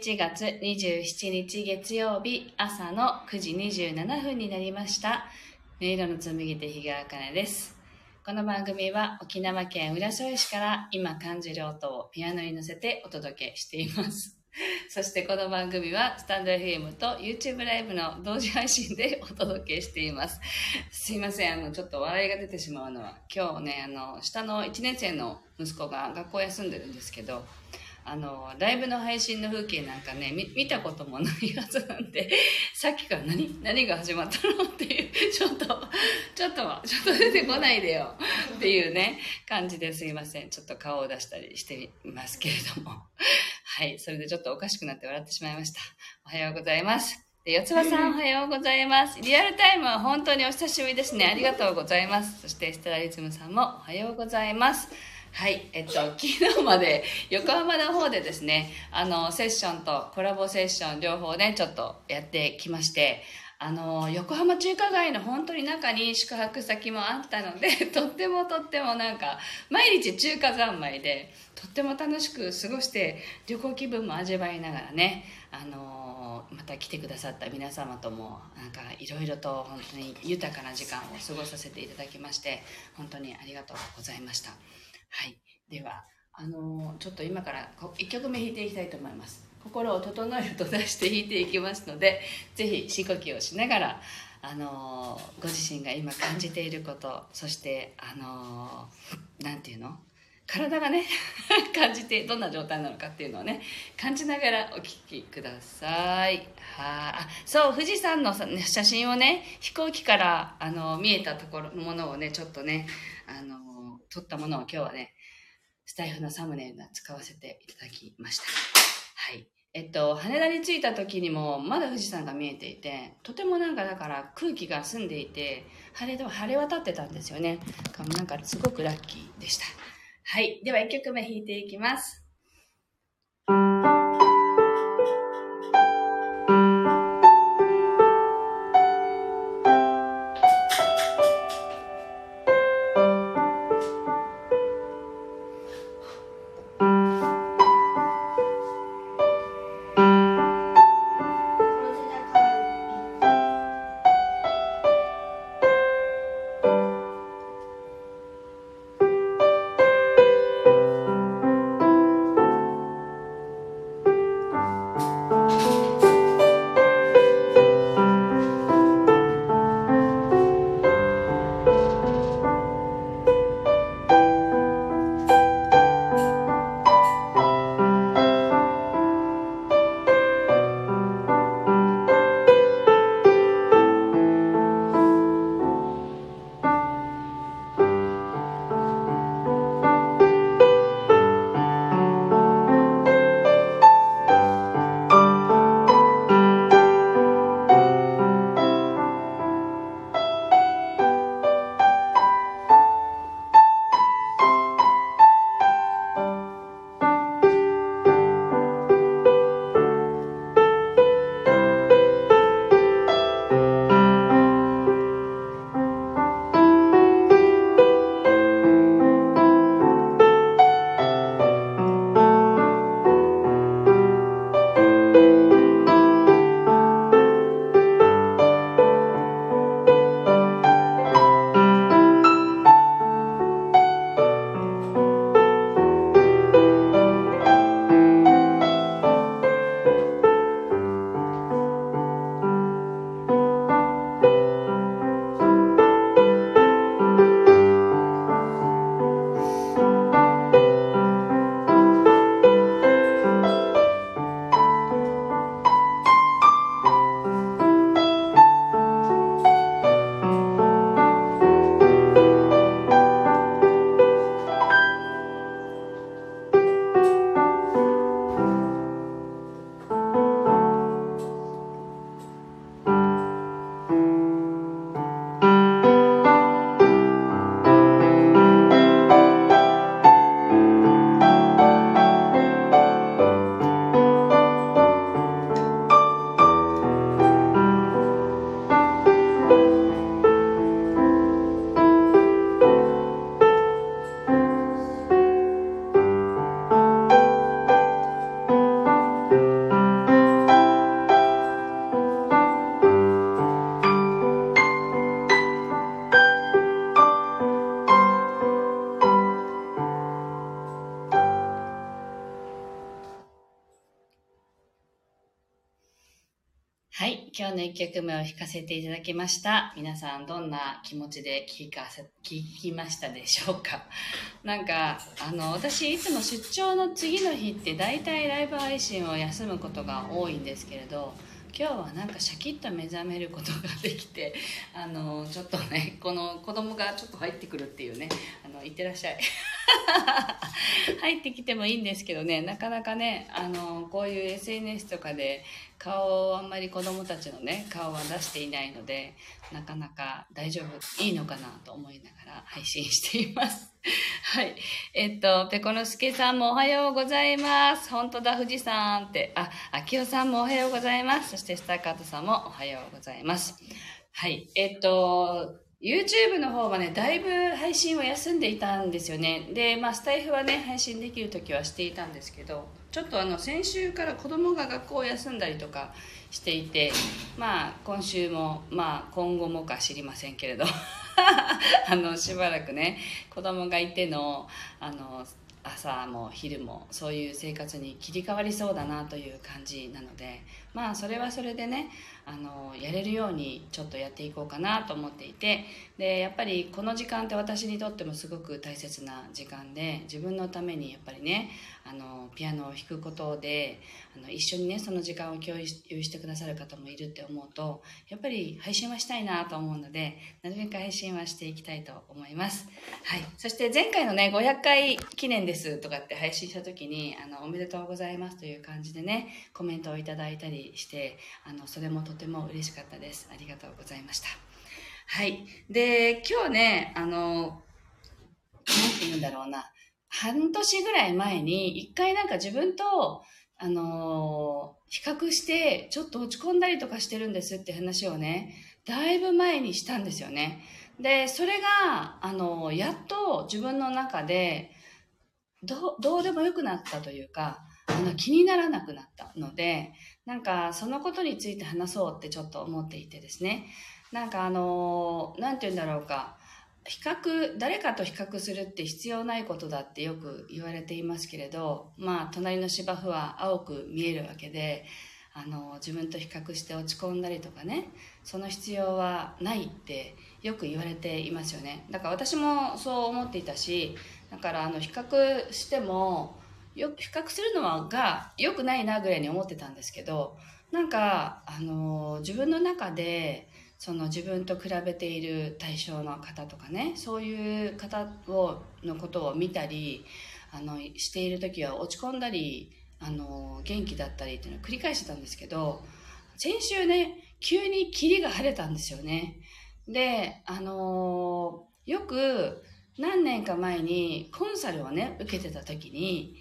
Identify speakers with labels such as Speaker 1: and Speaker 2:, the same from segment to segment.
Speaker 1: 11月27日月曜日朝の9時27分になりました。音色の紡ぎ手日川茜です。この番組は沖縄県浦添市から今感じる音をピアノに乗せてお届けしています。そしてこの番組はスタンド FM と YouTube ライブの同時配信でお届けしています。すいません、あの、ちょっと笑いが出てしまうのは、今日ね、あの、下の1年生の息子が学校休んでるんですけど、あの、ライブの配信の風景なんかね、見見たこともないはずなんで、さっきから何、何が始まったのっていう、ちょっと、ちょっと、ちょっと出てこないでよっていうね、感じですいません。ちょっと顔を出したりしていますけれども。はい、それでちょっとおかしくなって笑ってしまいました。おはようございます。で四つ葉さんおはようございます。リアルタイムは本当にお久しぶりですね。ありがとうございます。そしてステラリズムさんもおはようございます。はい、えっと、昨日まで横浜の方でですね、あの、セッションとコラボセッション両方ね、ちょっとやってきまして、あの、横浜中華街の本当に中に宿泊先もあったので、とってもとってもなんか、毎日中華三昧で、とっても楽しく過ごして、旅行気分も味わいながらね、あのまた来てくださった皆様ともなんかいろいろと本当に豊かな時間を過ごさせていただきまして本当にありがとうございました。はい。ではあのちょっと今から1曲目弾いていきたいと思います。心を整えると出して弾いていきますのでぜひ深呼吸をしながらあのご自身が今感じていることそしてあのなんていうの？体がね 感じてどんな状態なのかっていうのをね感じながらお聞きください。はあそう富士山の写真をね飛行機からあの見えたところのものをねちょっとねあの撮ったものを今日はねスタイフのサムネイルに使わせていただきましたはいえっと、羽田に着いた時にもまだ富士山が見えていてとてもなんかだから空気が澄んでいて晴れ晴れ渡ってたんですよねなんかすごくラッキーでしたはい。では1曲目弾いていきます。今日の一曲目を弾かせていただきました。皆さんどんな気持ちで聴かせ、聞きましたでしょうか？なんか、あの、私いつも出張の次の日って大体ライブ配信を休むことが多いんですけれど、今日はなんかシャキッと目覚めることができてあのちょっとねこの子供がちょっと入ってくるっていうねあのいってらっしゃい 入ってきてもいいんですけどねなかなかねあのこういう SNS とかで顔をあんまり子供たちのね顔は出していないのでなかなか大丈夫いいのかなと思いながら配信しています はい。えっと、ペコノスケさんもおはようございます。本当だ、富士山って。あ、秋代さんもおはようございます。そして、スターカートさんもおはようございます。はい。えっと、YouTube の方はね、だいぶ配信を休んでいたんですよね。で、まあ、スタイフはね、配信できる時はしていたんですけど、ちょっとあの、先週から子供が学校を休んだりとかしていて、まあ、今週も、まあ、今後もか知りませんけれど、あのしばらくね子供がいてのあの朝も昼もそういう生活に切り替わりそうだなという感じなのでまあそれはそれでねあのやれるようにちょっとやっていこうかなと思っていてでやっぱりこの時間って私にとってもすごく大切な時間で自分のためにやっぱりねあのピアノを弾くことであの一緒にねその時間を共有してくださる方もいるって思うとやっぱり配信はしたいなと思うのでなるべく配信はしていきたいと思います。はい、そして前回のね500回記念ですとかって配信した時にあのおめでとうございますという感じでねコメントをいただいたりしてあのそれもとても嬉しかったです。ありがとうございました。はい。で、今日ね、あの、なんて言うんだろうな。半年ぐらい前に、一回なんか自分と、あの比較して、ちょっと落ち込んだりとかしてるんですって話をね、だいぶ前にしたんですよね。で、それが、あのやっと自分の中で、どうでもよくなったというか、あの気にならなくなったので、なんかそのことについて話そうってちょっと思っていてですね。なんかあの、なんて言うんだろうか。比較、誰かと比較するって必要ないことだってよく言われていますけれど、まあ、隣の芝生は青く見えるわけで、あの、自分と比較して落ち込んだりとかね、その必要はないってよく言われていますよね。だから私もそう思っていたし、だからあの、比較しても、よく比較するのはが良くないなぐらいに思ってたんですけどなんかあの自分の中でその自分と比べている対象の方とかねそういう方をのことを見たりあのしている時は落ち込んだりあの元気だったりっていうのを繰り返してたんですけど先週ね急に霧が晴れたんですよね。であのよく何年か前にコンサルをね受けてた時に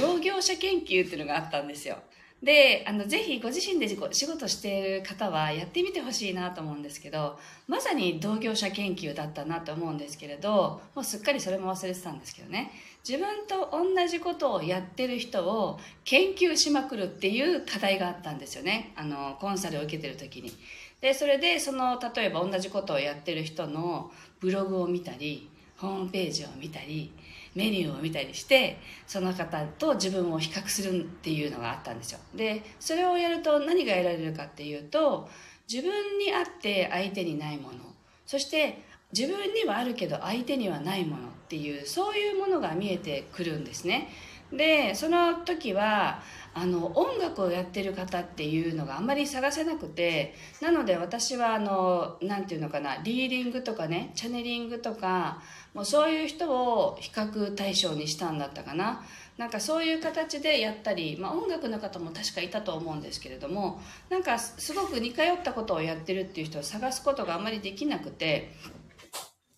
Speaker 1: 同業者研究っていうのがあったんですよ。で、あの、ぜひご自身で仕事している方はやってみてほしいなと思うんですけど、まさに同業者研究だったなと思うんですけれど、もうすっかりそれも忘れてたんですけどね。自分と同じことをやってる人を研究しまくるっていう課題があったんですよね。あの、コンサルを受けてる時に。で、それで、その、例えば同じことをやってる人のブログを見たり、ホームページを見たり、メニューを見たりしてその方と自分を比較するっていうのがあったんですよ。でそれをやると何が得られるかっていうと自分にあって相手にないもの。そして自分にはあるけど相手にはないものっていうそういうものが見えてくるんですね。でその時はあの音楽をやってる方っていうのがあんまり探せなくてなので私はあの何て言うのかなリーディングとかねチャネリングとかもうそういう人を比較対象にしたんだったかな。なんかそういう形でやったり、まあ、音楽の方も確かいたと思うんですけれどもなんかすごく似通ったことをやってるっていう人を探すことがあんまりできなくて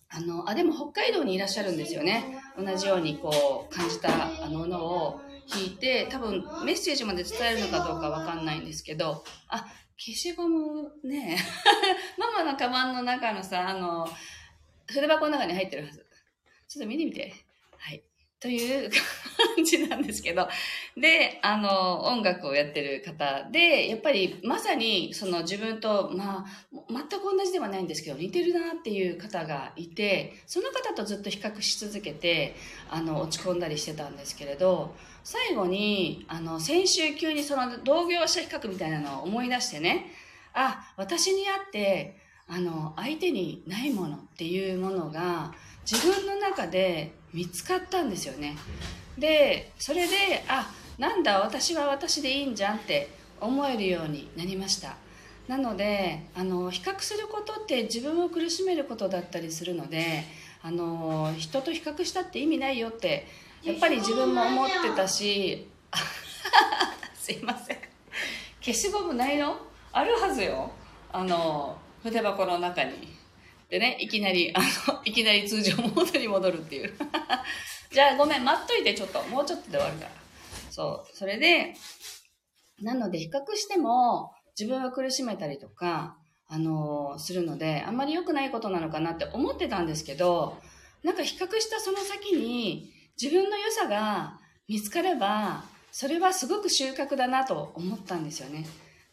Speaker 1: あのあでも北海道にいらっしゃるんですよね。同じようにこう感じたあののを。聞いて多分メッセージまで伝えるのかどうかわかんないんですけどあ消しゴムね ママのカバンの中のさあの筆箱の中に入ってるはずちょっと見てみて。はい。という感じなんですけど。で、あの、音楽をやってる方で、やっぱりまさにその自分と、まあ、全く同じではないんですけど、似てるなっていう方がいて、その方とずっと比較し続けて、あの、落ち込んだりしてたんですけれど、最後に、あの、先週急にその同業者比較みたいなのを思い出してね、あ、私にあって、あの、相手にないものっていうものが自分の中で見つかったんですよね。で、それで、あ、なんだ、私は私でいいんじゃんって思えるようになりました。なのであの比較することって自分を苦しめることだったりするのであの人と比較したって意味ないよってやっぱり自分も思ってたし すいません消しゴムないの？あるはずよあの筆箱の中にでねいきなりあの いきなり通常モードに戻るっていう。じゃあごめん待っといてちょっと。もうちょっとで終わるから。そう。それでなので比較しても自分を苦しめたりとか、あのー、するので、あんまり良くないことなのかなって思ってたんですけど、なんか比較したその先に自分の良さが見つかれば、それはすごく収穫だなと思ったんですよね。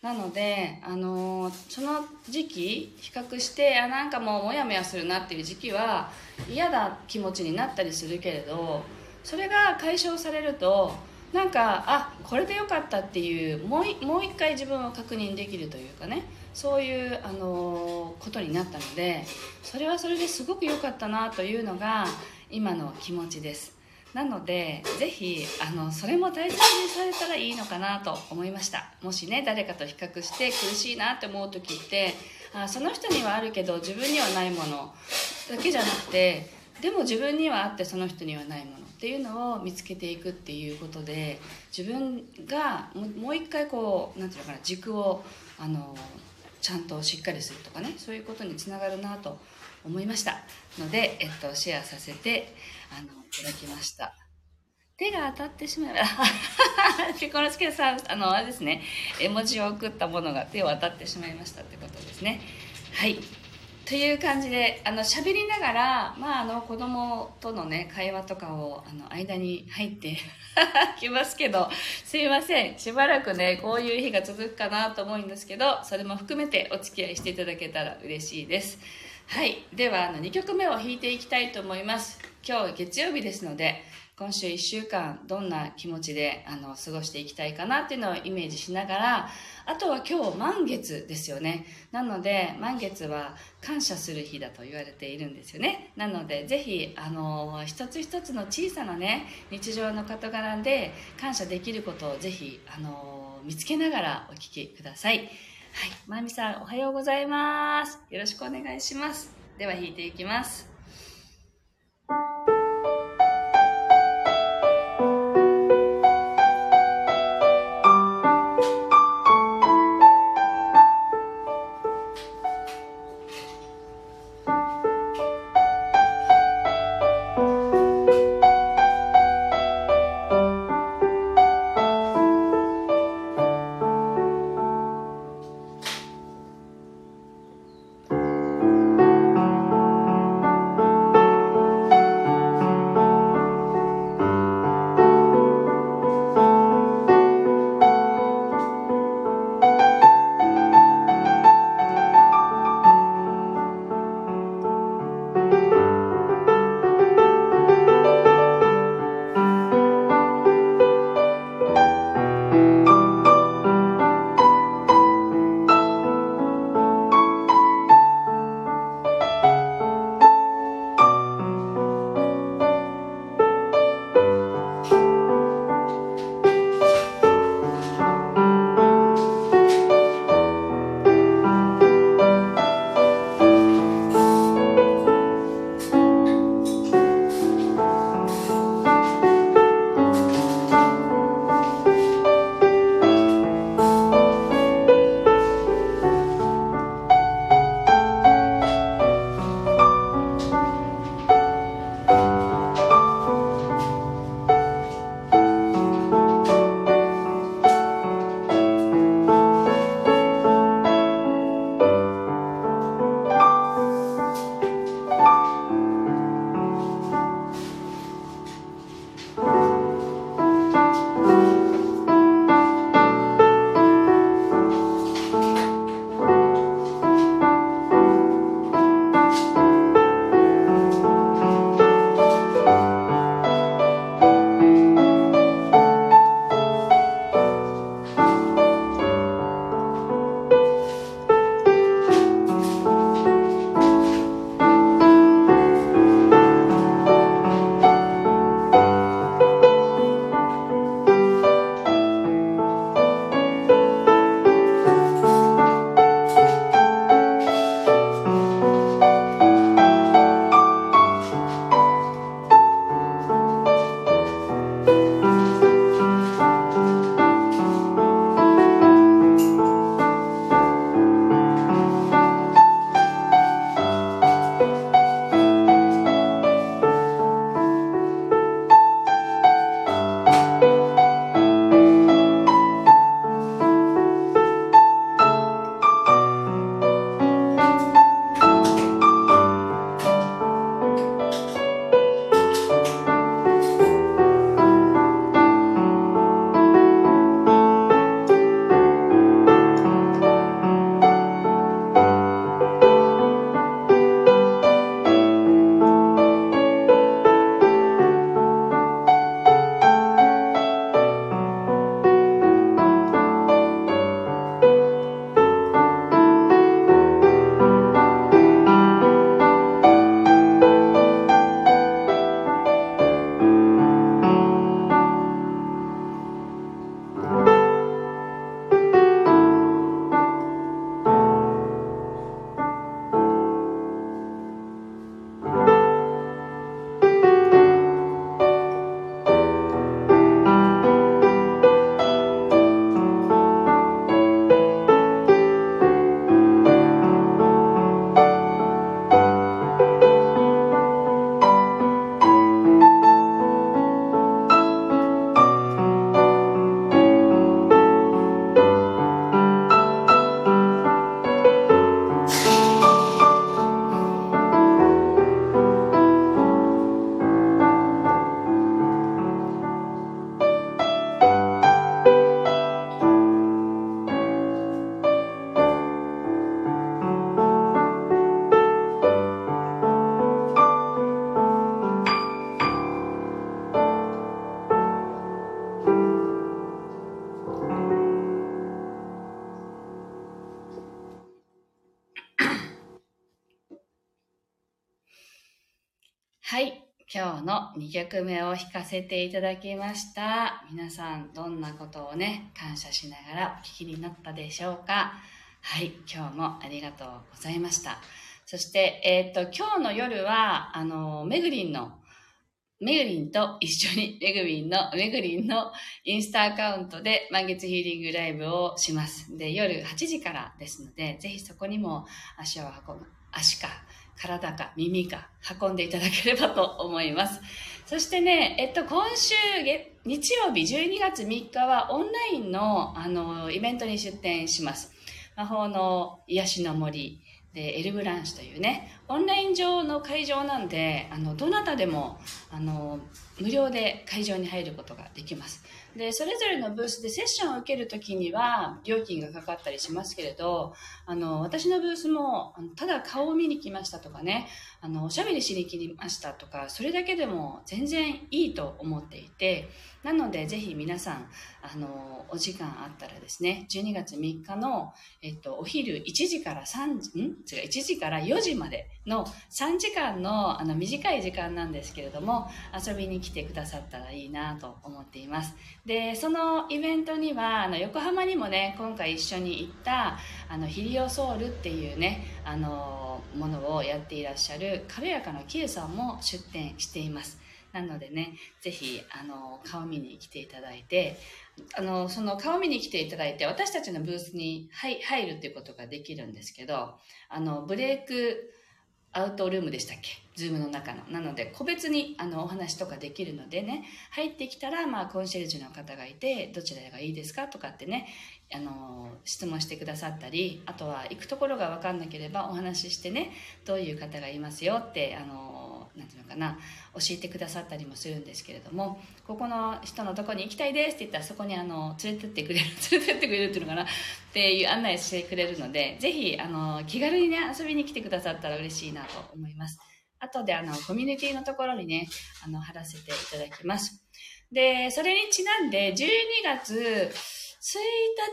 Speaker 1: なので、あの、その時期、比較して、あ、なんかもうモヤモヤするなっていう時期は嫌な気持ちになったりするけれど、それが解消されると、なんかあこれでよかったっていうもうもう一回自分を確認できるというかねそういうあのことになったのでそれはそれですごく良かったなというのが今の気持ちです。なのでぜひあのそれも大切にされたらいいのかなと思いました。もしね誰かと比較して苦しいなって思う時ってあその人にはあるけど自分にはないものだけじゃなくてでも自分にはあってその人にはないものっていうのを見つけていくっていうことで自分がもう一回こう何て言うのかな軸をあのちゃんとしっかりするとかねそういうことにつながるなと思いました。ので、えっと、シェアさせてあのいただきました。手が当たってしまえばピコロスケさんあのあれですね。絵文字を送ったものが手を当たってしまいましたってことですね。はい。という感じであの喋りながら、まあ、あの子供とのね会話とかをあの間に入ってきますけどすいません。しばらくねこういう日が続くかなと思うんですけどそれも含めてお付き合いしていただけたら嬉しいです。はい。ではあの2曲目を弾いていきたいと思います。今日月曜日ですので今週1週間どんな気持ちであの過ごしていきたいかなっていうのをイメージしながらあとは今日満月ですよね。なので満月は感謝する日だと言われているんですよね。なのでぜひあの一つ一つの小さなね日常の事柄で感謝できることをぜひあの見つけながらお聞きください。はい。まみさんおはようございます。よろしくお願いします。では弾いていきます。の2曲目を弾かせていただきました。皆さん、どんなことをね、感謝しながらお聴きになったでしょうかはい。今日もありがとうございました。そして、えっ、と、今日の夜は、あの、めぐりんのめぐりんと一緒に、めぐりんの、めぐりんのインスタアカウントで満月ヒーリングライブをします。で、夜8時からですので、ぜひそこにも足を運ぶ、足か、体か、耳か、運んでいただければと思います。そしてね、えっと、今週、日曜日12月3日はオンラインの、あの、イベントに出展します。魔法の癒しの森でエルブランシュというねオンライン上の会場なんであのどなたでもあの無料で会場に入ることができますでそれぞれのブースでセッションを受けるときには料金がかかったりしますけれどあの私のブースもただ顔を見に来ましたとかねあのおしゃべりしに来ましたとかそれだけでも全然いいと思っていてなのでぜひ皆さんあのお時間あったらですね12月3日の、えっと、お昼1時から3時ん？違う1時から4時までの3時間のあの短い時間なんですけれども遊びに来てくださったらいいなと思っています。でそのイベントにはあの横浜にもね今回一緒に行ったあのヒリオソウルっていうねあのものをやっていらっしゃる軽やかな Q さんも出店しています。なのでね、ぜひ、あの、顔見に来ていただいて、あの、その顔見に来ていただいて、私たちのブースに入るっていうことができるんですけど、あの、ブレイクアウトルームでしたっけ？ズームの中の。なので、個別にあのお話とかできるのでね、入ってきたら、まあ、コンシェルジュの方がいて、どちらがいいですかとかってね、あの、質問してくださったり、あとは行くところがわかんなければお話ししてね、どういう方がいますよって、あの、なんていうのかな教えてくださったりもするんですけれどもここの人のとこに行きたいですって言ったらそこにあの連れてってくれる 連れてってくれるっていうのかなっていう案内してくれるのでぜひあの気軽にね遊びに来てくださったら嬉しいなと思います。後であのコミュニティのところにねあの貼らせていただきます。でそれにちなんで12月1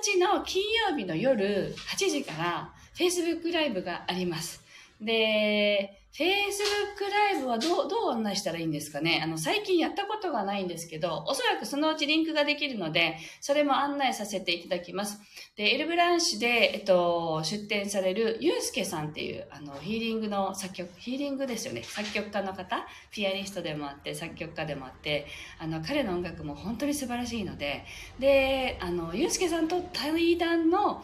Speaker 1: 日の金曜日の夜8時から Facebook ライブがあります。で Facebook ライブはどう、どう案内したらいいんですかね？あの、最近やったことがないんですけど、おそらくそのうちリンクができるので、それも案内させていただきます。で、エルブランシュで、えっと、出展されるユースケさんっていう、あの、ヒーリングの作曲、ヒーリングですよね。作曲家の方、ピアニストでもあって、作曲家でもあって、あの、彼の音楽も本当に素晴らしいので、で、あの、ユースケさんと対談の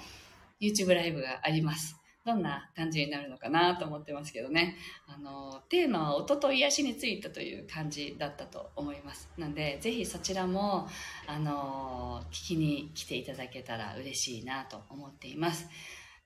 Speaker 1: YouTube ライブがあります。どんな感じになるのかなと思ってますけどね。あの、テーマは音と癒しについたという感じだったと思います。なんで、ぜひそちらも、あの、聞きに来ていただけたら嬉しいなと思っています。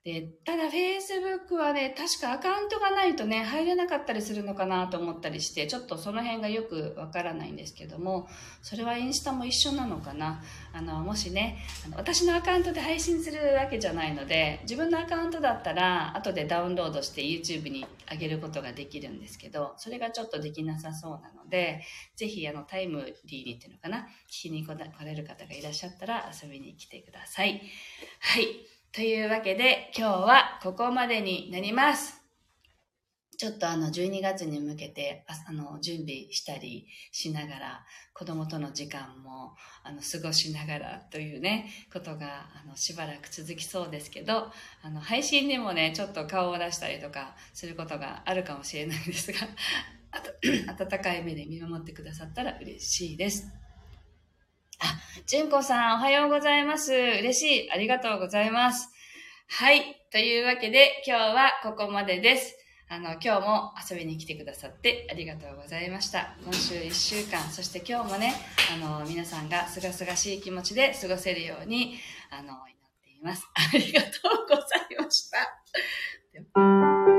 Speaker 1: で、ただ Facebook はね、確かアカウントがないとね、入れなかったりするのかなと思ったりして、ちょっとその辺がよくわからないんですけども、それはインスタも一緒なのかな。あの、もしね、あの私のアカウントで配信するわけじゃないので、自分のアカウントだったら、後でダウンロードして YouTube に上げることができるんですけど、それがちょっとできなさそうなので、ぜひあの、タイムリーにっていうのかな、聞きに来られる方がいらっしゃったら遊びに来てください。はい。というわけで今日はここまでになります。ちょっとあの12月に向けてあの準備したりしながら子供との時間もあの過ごしながらというねことがあのしばらく続きそうですけどあの配信でもねちょっと顔を出したりとかすることがあるかもしれないんですが温かい目で見守ってくださったら嬉しいです。あ、純子さん、おはようございます。嬉しい。ありがとうございます。はい。というわけで、今日はここまでです。あの、今日も遊びに来てくださってありがとうございました。今週1週間、そして今日もね、あの、皆さんがすがすがしい気持ちで過ごせるように、あの、祈っています。ありがとうございました。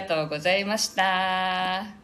Speaker 1: がとうございました。